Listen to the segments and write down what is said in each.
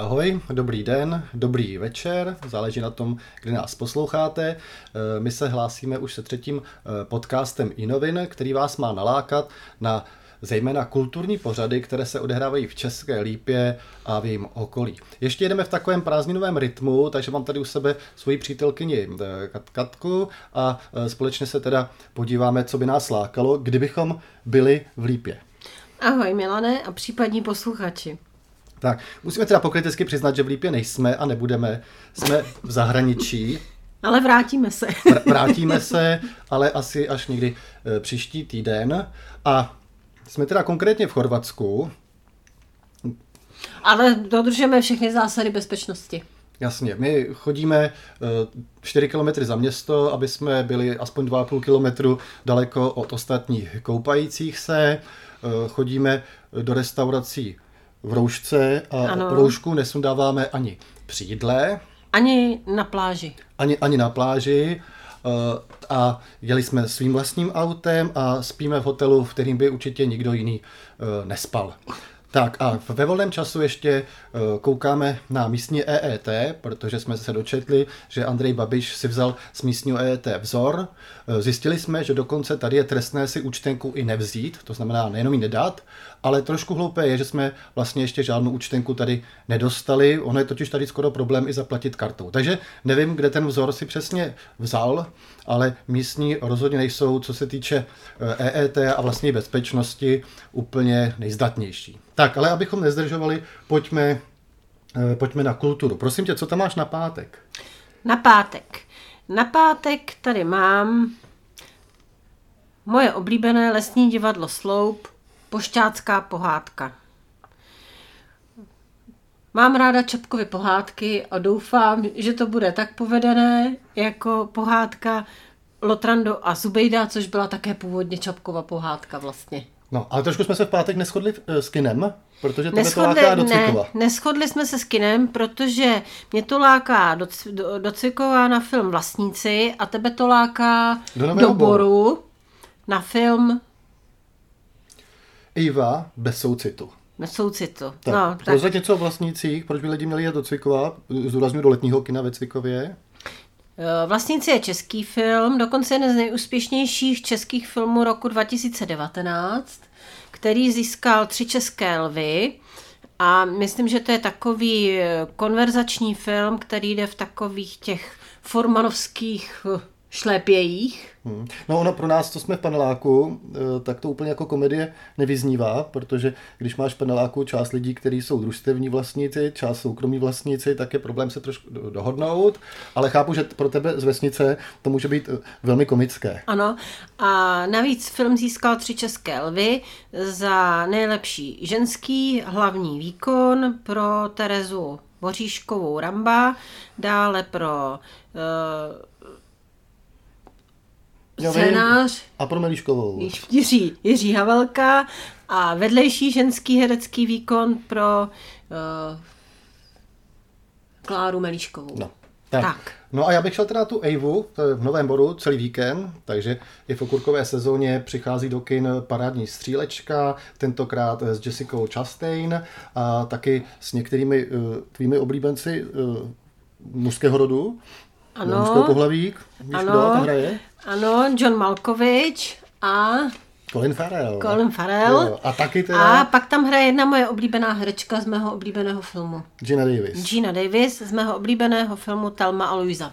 Ahoj, dobrý den, dobrý večer, záleží na tom, kdy nás posloucháte. Eh, my se hlásíme už se třetím eh, podcastem Inovin, který vás má nalákat na zejména kulturní pořady, které se odehrávají v České Lípě a v jejím okolí. Ještě jedeme v takovém prázdninovém rytmu, takže mám tady u sebe svoji přítelkyni eh, Katku a společně se teda podíváme, co by nás lákalo, kdybychom byli v Lípě. Ahoj Milane a případní posluchači. Tak, musíme teda pokrytecky přiznat, že v Lípě nejsme a nebudeme. Jsme v zahraničí. Ale vrátíme se. vrátíme se, ale asi až někdy e, příští týden. A jsme teda konkrétně v Chorvatsku. Ale dodržujeme všechny zásady bezpečnosti. Jasně, my chodíme 4 km za město, aby jsme byli aspoň 2,5 km daleko od ostatních koupajících se. E, chodíme do restaurací v roušce a ano. roušku nesundáváme ani při jídle. Ani na pláži. Ani, ani na pláži. Uh, a jeli jsme svým vlastním autem a spíme v hotelu, v kterým by určitě nikdo jiný uh, nespal. Tak a ve volném času ještě eh, koukáme na místní EET, protože jsme se dočetli, že Andrej Babiš si vzal z místního EET vzor. Eh, zjistili jsme, že dokonce tady je trestné si účtenku i nevzít, to znamená nejenom ji nedat, ale trošku hloupé je, že jsme vlastně ještě žádnou účtenku tady nedostali. Ono je totiž tady skoro problém i zaplatit kartou. Takže nevím, kde ten vzor si přesně vzal, ale místní rozhodně nejsou, co se týče EET eh, e a vlastně bezpečnosti, úplně nejzdatnější. Tak, ale abychom nezdržovali, pojďme, eh, pojďme na kulturu. Prosím tě, co tam máš na pátek? Na pátek. Na pátek tady mám moje oblíbené lesní divadlo Sloup, Pošťácká pohádka. Mám ráda Čapkovy pohádky a doufám, že to bude tak povedené jako pohádka Lotrando a Zubejda, což byla také původně Čapkova pohádka vlastně. No, ale trošku jsme se v pátek neschodli s kinem, protože to neschodli, to láká do Cvikova. Ne, neschodli jsme se s kinem, protože mě to láká do, do, do Cvikova na film Vlastníci a tebe to láká do, do Boru na film Iva bez soucitu. Bez soucitu. Tak, no, tak. něco o vlastnících, proč by lidi měli jít do Cvikova, zúraznuju do letního kina ve Cvikově? Eh, Vlastníci je český film, dokonce jeden z nejúspěšnějších českých filmů roku 2019, který získal tři české lvy. A myslím, že to je takový eh, konverzační film, který jde v takových těch formanovských eh, šlépějích. Hmm. No ono pro nás, co jsme v paneláku, eh, tak to úplně jako komedie nevyznívá, protože když máš v paneláku část lidí, kteří jsou družstevní vlastníci, část soukromí vlastníci, tak je problém se trošku dohodnout, ale chápu, že pro tebe z vesnice to může být eh, velmi komické. Ano a navíc film získal tři české lvy za nejlepší ženský hlavní výkon pro Terezu Boříškovou Ramba, dále pro uh, scénář. A pro Melíškovou. Jiří, Jiří Havelka a vedlejší ženský herecký výkon pro uh, Kláru Melíškovou. No. Tak. tak. No a já bych šel teda tu Eivu v Novém Boru celý víkend, takže i v okurkové sezóně přichází do kin parádní střílečka, tentokrát s Jessica Chastain a taky s některými uh, tvými oblíbenci uh, mužského rodu. Ano. Mužského pohlaví. Víš, ano. kdo tam hraje? Ano, John Malkovich a... Colin Farrell. Colin Farrell. Jo, a taky teda... A pak tam hraje jedna moje oblíbená herečka z mého oblíbeného filmu. Gina Davis. Gina Davis z mého oblíbeného filmu Telma a Louisa.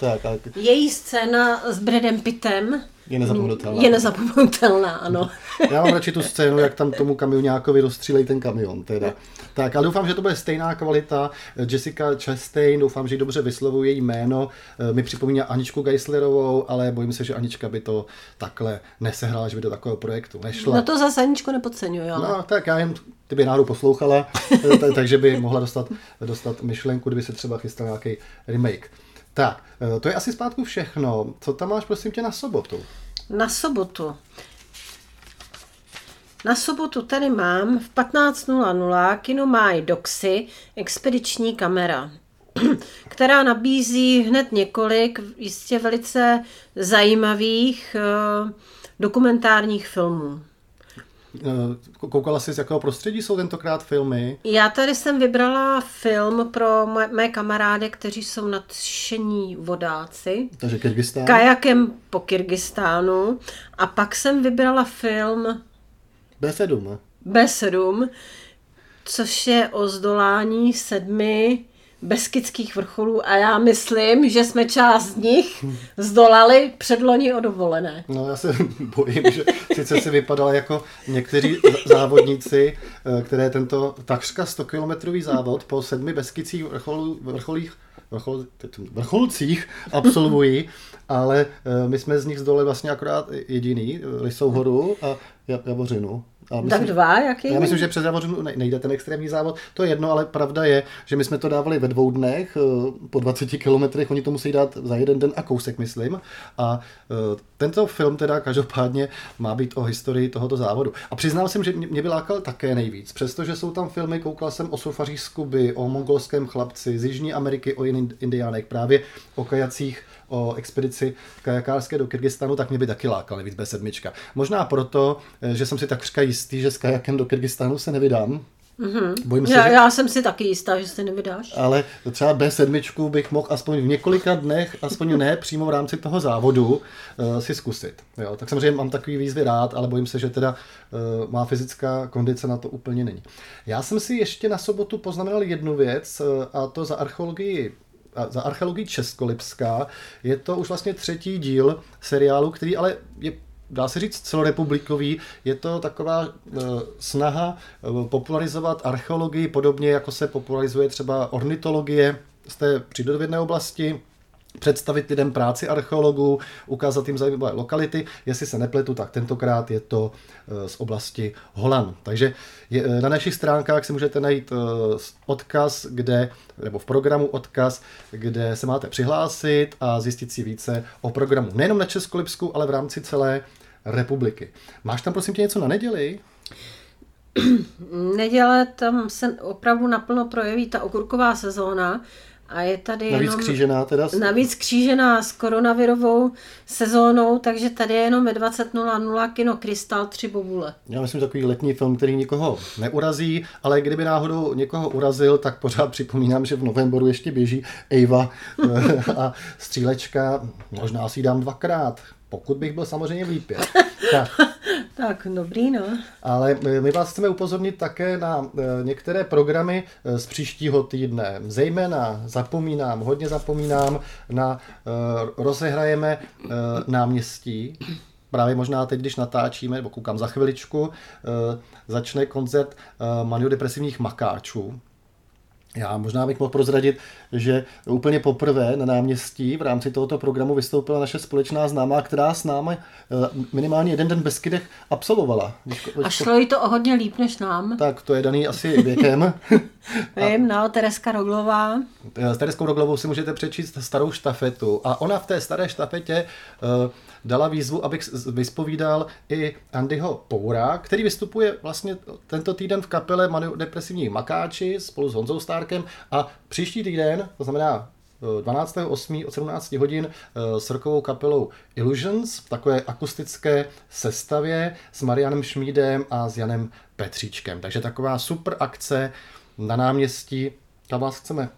Tak, tak. Její scéna s Bradem Pittem je nezapomenutelná. Je nezapomenutelná, ano. Já mám radši tu scénu, jak tam tomu kamionákovi rozstřílejí ten kamion. Teda. Tak, ale doufám, že to bude stejná kvalita. Jessica Chastain, doufám, že ji dobře vyslovuje její jméno. Eh, mi připomíná Aničku Geislerovou, ale bojím se, že Anička by to takhle nesehrála, že by do takového projektu nešla. No to zase Aničku nepodceňuji, ale... No, tak já jen ty by náhodou poslouchala, eh, takže by mohla dostat, dostat myšlenku, kdyby se třeba chystal nějaký remake. Tak, eh, to je asi zpátku všechno. Co tam máš, prosím tě, na sobotu? Na sobotu. Na sobotu tady mám v 15.00 kino Máj Doxy expediční kamera, která nabízí hned několik jistě velice zajímavých uh, dokumentárních filmů. Eh, koukala jsi, z jakého prostředí jsou tentokrát filmy? Já tady jsem vybrala film pro mé, mé kamarády, kteří jsou nadšení vodáci. Takže Kyrgyzstán? Kajakem po Kyrgyzstánu. A pak jsem vybrala film B7. B7, což je o zdolání sedmi beskidských vrcholů a já myslím, že jsme část z nich zdolali předloni o dovolené. No já se bojím, že sice si vypadala jako někteří závodníci, eh, které tento takřka 100 kilometrový závod po sedmi beskidských vrcholů, vrcholích vrchol, vrcholcích absolvují, ale eh, my jsme z nich zdolali vlastně akorát jediný, eh, Lisou horu a Javořinu. A myslím, tak dva, jaký? Já myslím, že přes Javořinu nejde ten extrémní závod. To je jedno, ale pravda je, že my jsme to dávali ve dvou dnech, eh, po 20 kilometrech, oni to musí dát za jeden den a kousek, myslím. A eh, tento film teda každopádně má být o historii tohoto závodu. A přiznal jsem, že mě by lákal také nejvíc, přestože jsou tam filmy, koukal jsem o surfařích z Kuby, o mongolském chlapci, z Jižní Ameriky, o indiánech, právě o kajacích o expedici kajakářské do Kyrgyzstanu, tak mě by taky lákal nejvíc B7. Možná proto, eh, že jsem si takřka jistý, že s kajakem do Kyrgyzstánu se nevydám, Mm-hmm. Bojím se, já, že... já jsem si taky jistá, že se nevydáš. Ale třeba B7 bych mohl aspoň v několika dnech, aspoň ne přímo v rámci toho závodu, uh, si zkusit. Jo, tak samozřejmě mám takový výzvy rád, ale bojím se, že teda uh, má fyzická kondice na to úplně není. Já jsem si ještě na sobotu poznamenal jednu věc, uh, a to za archeologii za archeologii Českolipská. Je to už vlastně třetí díl seriálu, který ale je dá se říct celorepublikový. Je to taková uh, snaha uh, popularizovat archeologii podobně, jako se popularizuje třeba ornitologie z té přírodovědné oblasti představit lidem práci archeologů, ukázat jim zajímavé lokality. Jestli se nepletu, tak tentokrát je to eh, z oblasti Holan. Takže je, na našich stránkách si můžete najít odkaz, kde, nebo v programu odkaz, kde se máte přihlásit a zjistit si více o programu. Nejenom na Českolipsku, ale v rámci celé republiky. Máš tam prosím tě něco na neděli? Neděle tam se opravdu naplno projeví ta okurková sezóna a je tady Navíc jenom, křížená teda? Navíc křížená s koronavirovou sezónou, takže tady je jenom ve 20.00 kino Krystal 3 bobule. Já myslím takový letní film, který nikoho neurazí, ale kdyby náhodou někoho urazil, tak pořád připomínám, že v novembru ještě běží Eva eh, a střílečka, možná si dám dvakrát. Pokud bych byl samozřejmě v Lípě. tak. Tak, dobrý, no. Ale my vás chceme upozornit také na eh, některé programy eh, z příštího týdne. Zejména zapomínám, hodně zapomínám na eh, rozehrajeme náměstí. Právě možná teď, když natáčíme, nebo koukám za chviličku, začne koncert maniodepresivních makáčů já možná bych mohl prozradit, že úplně poprvé na náměstí v rámci tohoto programu vystoupila naše společná známá, která s námi eh, minimálně jeden den bez kydech absolvovala. A šlo jí to o hodně líp než nám. Tak, to je daný asi věkem. Vím, no, Tereska Roglová. S Tereskou Roglovou si můžete přečíst starou štafetu. A ona v té staré štafetě uh, dala výzvu, abych vyspovídal i Andyho Poura, který vystupuje vlastně tento týden v kapele Manu Depresivní Makáči spolu s Honzou Stárkem a příští týden, to znamená 12.8. Eh, od 17 hodin eh, s rokovou kapelou Illusions v takové akustické sestavě s Marianem Šmídem a s Janem Petříčkem. Takže taková super akce na náměstí, kam vás chceme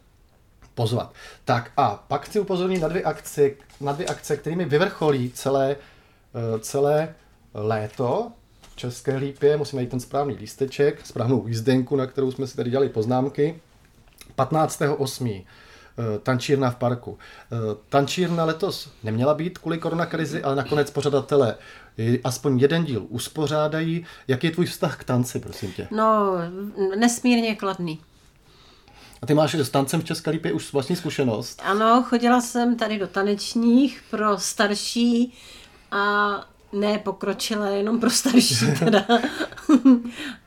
pozvat. Tak a pak chci upozornit na dvě akce, na dvě akce kterými vyvrcholí celé, eh, celé léto České lípě. Musíme najít ten správný lísteček, správnou jízdenku, na kterou jsme si tady dělali poznámky. 15.8. Eh, tančírna v parku. Eh, tančírna letos neměla být kvůli koronakrizi, ale nakonec pořadatelé aspoň jeden díl uspořádají. Jaký je tvůj vztah k tanci, prosím tě? No, nesmírně kladný. A ty máš s tancem v České lípě už vlastní zkušenost? Ano, chodila jsem tady do tanečních pro starší a ne pokročilé, jenom pro starší teda.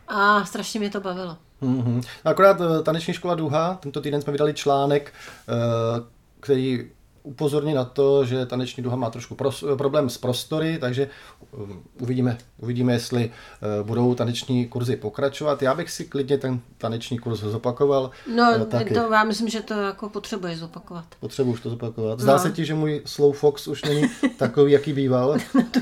a strašně mě to bavilo. Mm-hmm. Akorát eh, taneční škola Duha, tento týden jsme vydali článek, eh, který upozornit na to, že taneční duha má trošku pros, problém s prostory, takže um, uvidíme, uvidíme, jestli uh, budou taneční kurzy pokračovat. Já bych si klidně ten taneční kurz zopakoval. No, taky. to já myslím, že to jako potřebuje zopakovat. Potřebuji už to zopakovat. Zdá no. se ti, že můj slow fox už není takový, jaký býval? to,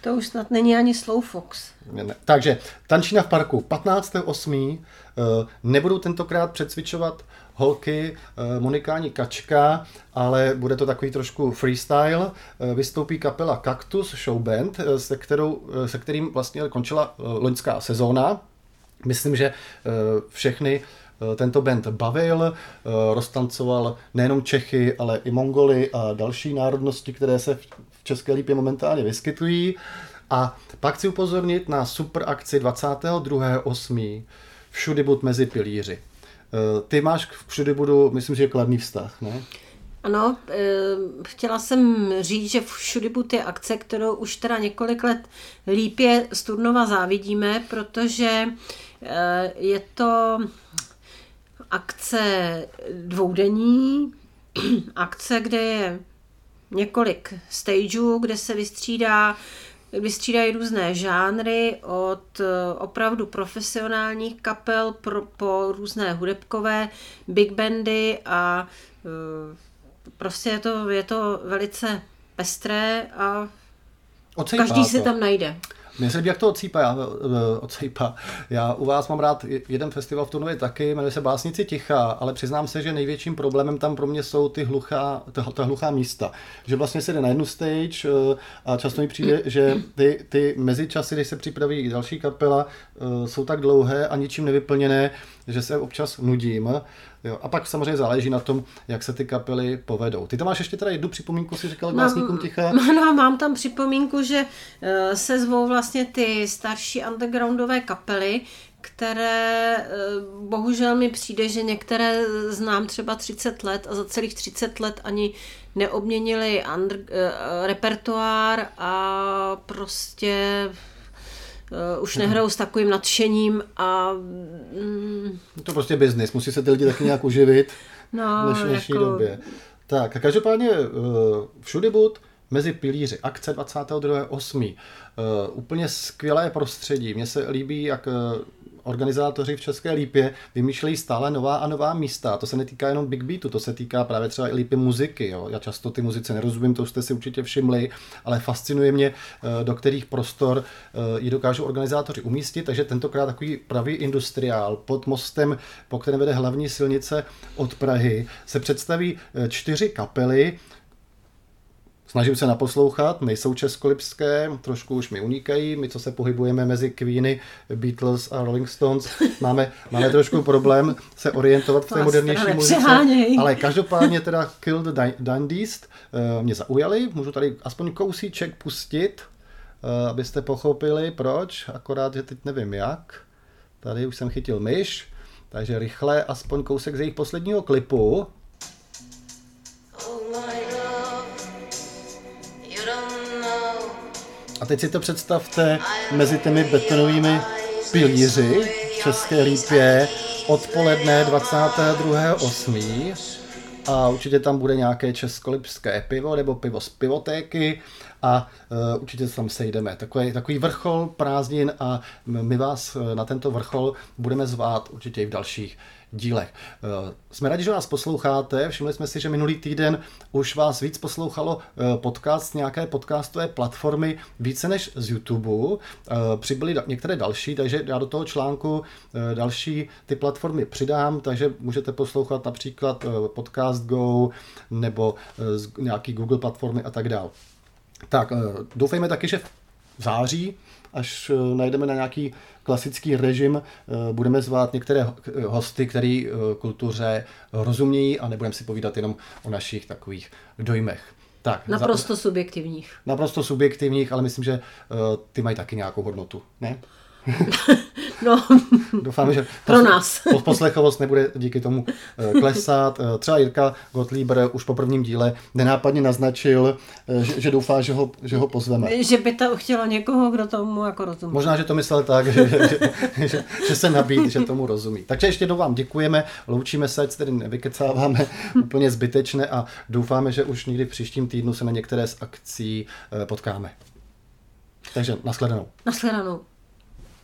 to už snad není ani slow fox. Ne, ne. Takže tančina v parku 15.8. Uh, nebudou tentokrát přecvičovat holky, eh, Monikáni Kačka, ale bude to takový trošku freestyle. Eh, vystoupí kapela Cactus Show Band, eh, se, kterou, se kterým vlastně končila loňská sezóna. Myslím, že všechny tento band bavil, roztancoval nejenom Čechy, ale i Mongoly a další národnosti, které se v České lípě momentálně vyskytují. A pak chci upozornit na super akci 22.8. Všudy bud mezi pilíři. Eh, ty máš všude budu, myslím, že kladný vztah, ne? Ano, eh, chtěla jsem říct, že všudy je akce, kterou už teda několik let lípě z Turnova závidíme, protože eh, je to akce dvoudenní, akce, kde je několik stageů, kde se vystřídá vystřídají různé žánry od eh, opravdu profesionálních kapel pro, po různé hudebkové big bandy a eh, prostě je to, je to velice pestré a Ocejpá každý to. si tam najde. Mně se líbí, jak to ocípa, já, eh, ocípa. Já u vás mám rád jeden festival v Turnově taky, jmenuje se Básnici ticha, ale přiznám se, že největším problémem tam pro mě jsou ty hluchá, ta, ta hluchá místa. Že vlastně se jde na jednu stage eh, a často mi přijde, že ty, ty mezičasy, když se připraví další kapela, eh, jsou tak dlouhé a ničím nevyplněné, že se občas nudím. Jo. A pak samozřejmě záleží na tom, jak se ty kapely povedou. Ty to máš ještě teda jednu připomínku, si říkal k básníkům ticha? No, mám tam připomínku, že eh, se zvou vlastně ty starší undergroundové kapely, které eh, bohužel mi přijde, že některé znám třeba 30 let a za celých 30 let ani neobměnili under, uh, repertoár a prostě uh, už nehrajou s takovým nadšením a... Mm, to prostě biznis, musí se ty lidi taky nějak uživit no, v dnešní jako... době. Tak a každopádně uh, všude bud mezi pilíři. Akce 22.8. Uh, úplně skvělé prostředí. Mně se líbí, jak uh, organizátoři v České lípě vymýšlejí stále nová a nová místa. To se netýká jenom Big Beatu, to se týká právě třeba i lípy muziky. Jo. Já často ty muzice nerozumím, to jste si určitě všimli, ale fascinuje mě, eh, do kterých prostor eh, ji dokážou organizátoři umístit, takže tentokrát takový pravý industriál pod mostem, po kterém vede hlavní silnice od Prahy, se představí eh, čtyři kapely, Snažím se naposlouchat, nejsou českolipské, trošku už mi unikají, my co se pohybujeme mezi Queeny, Beatles a Rolling Stones, máme, máme trošku problém se orientovat v té modernější muzice, ale každopádně teda Kill the Dandies uh, mě zaujali, můžu tady aspoň kousíček pustit, uh, abyste pochopili proč, akorát, že teď nevím jak. Tady už jsem chytil myš, takže rychle aspoň kousek z jejich posledního klipu. A teď si to představte mezi těmi betonovými pilíři v České lípě odpoledne 22.8. A určitě tam bude nějaké českolipské pivo nebo pivo z pivotéky a uh, určitě se tam sejdeme. Takový, takový vrchol prázdnin a my vás e, na tento vrchol budeme zvát určitě i v dalších dílech. Eh, jsme rádi, že vás posloucháte. Všimli jsme si, že minulý týden už vás víc poslouchalo eh, podcast nějaké podcastové platformy více než z YouTube. Eh, přibyly některé další, takže já do toho článku další ty platformy přidám, takže můžete poslouchat například Podcast Go nebo nějaký Google platformy a tak dále. Tak, doufejme taky, že v září, až najdeme na nějaký klasický režim eh, budeme zvát některé hosty, který eh, kultuře rozumějí a nebudeme si povídat jenom o našich takových dojmech. Tak, naprosto za, subjektivních. Naprosto subjektivních, ale myslím, že uh, ty mají taky nějakou hodnotu, ne? no, Doufám, že Pro nás. poslechovost nebude díky tomu eh, klesat. Eh, Třeba Jirka Gottlieb už po prvním díle nenápadně naznačil, eh, že, že doufá, že ho, že ho pozveme. že by to chtělo někoho, kdo tomu jako rozumí. Možná, že to myslel tak, že, že, že, že, se nabít, že tomu rozumí. Takže ještě jednou vám děkujeme, loučíme se, ať tedy nevykecáváme úplně zbytečně a doufáme, že už někdy v příštím týdnu se na některé z akcí potkáme. Takže nashledanou. Nashledanou.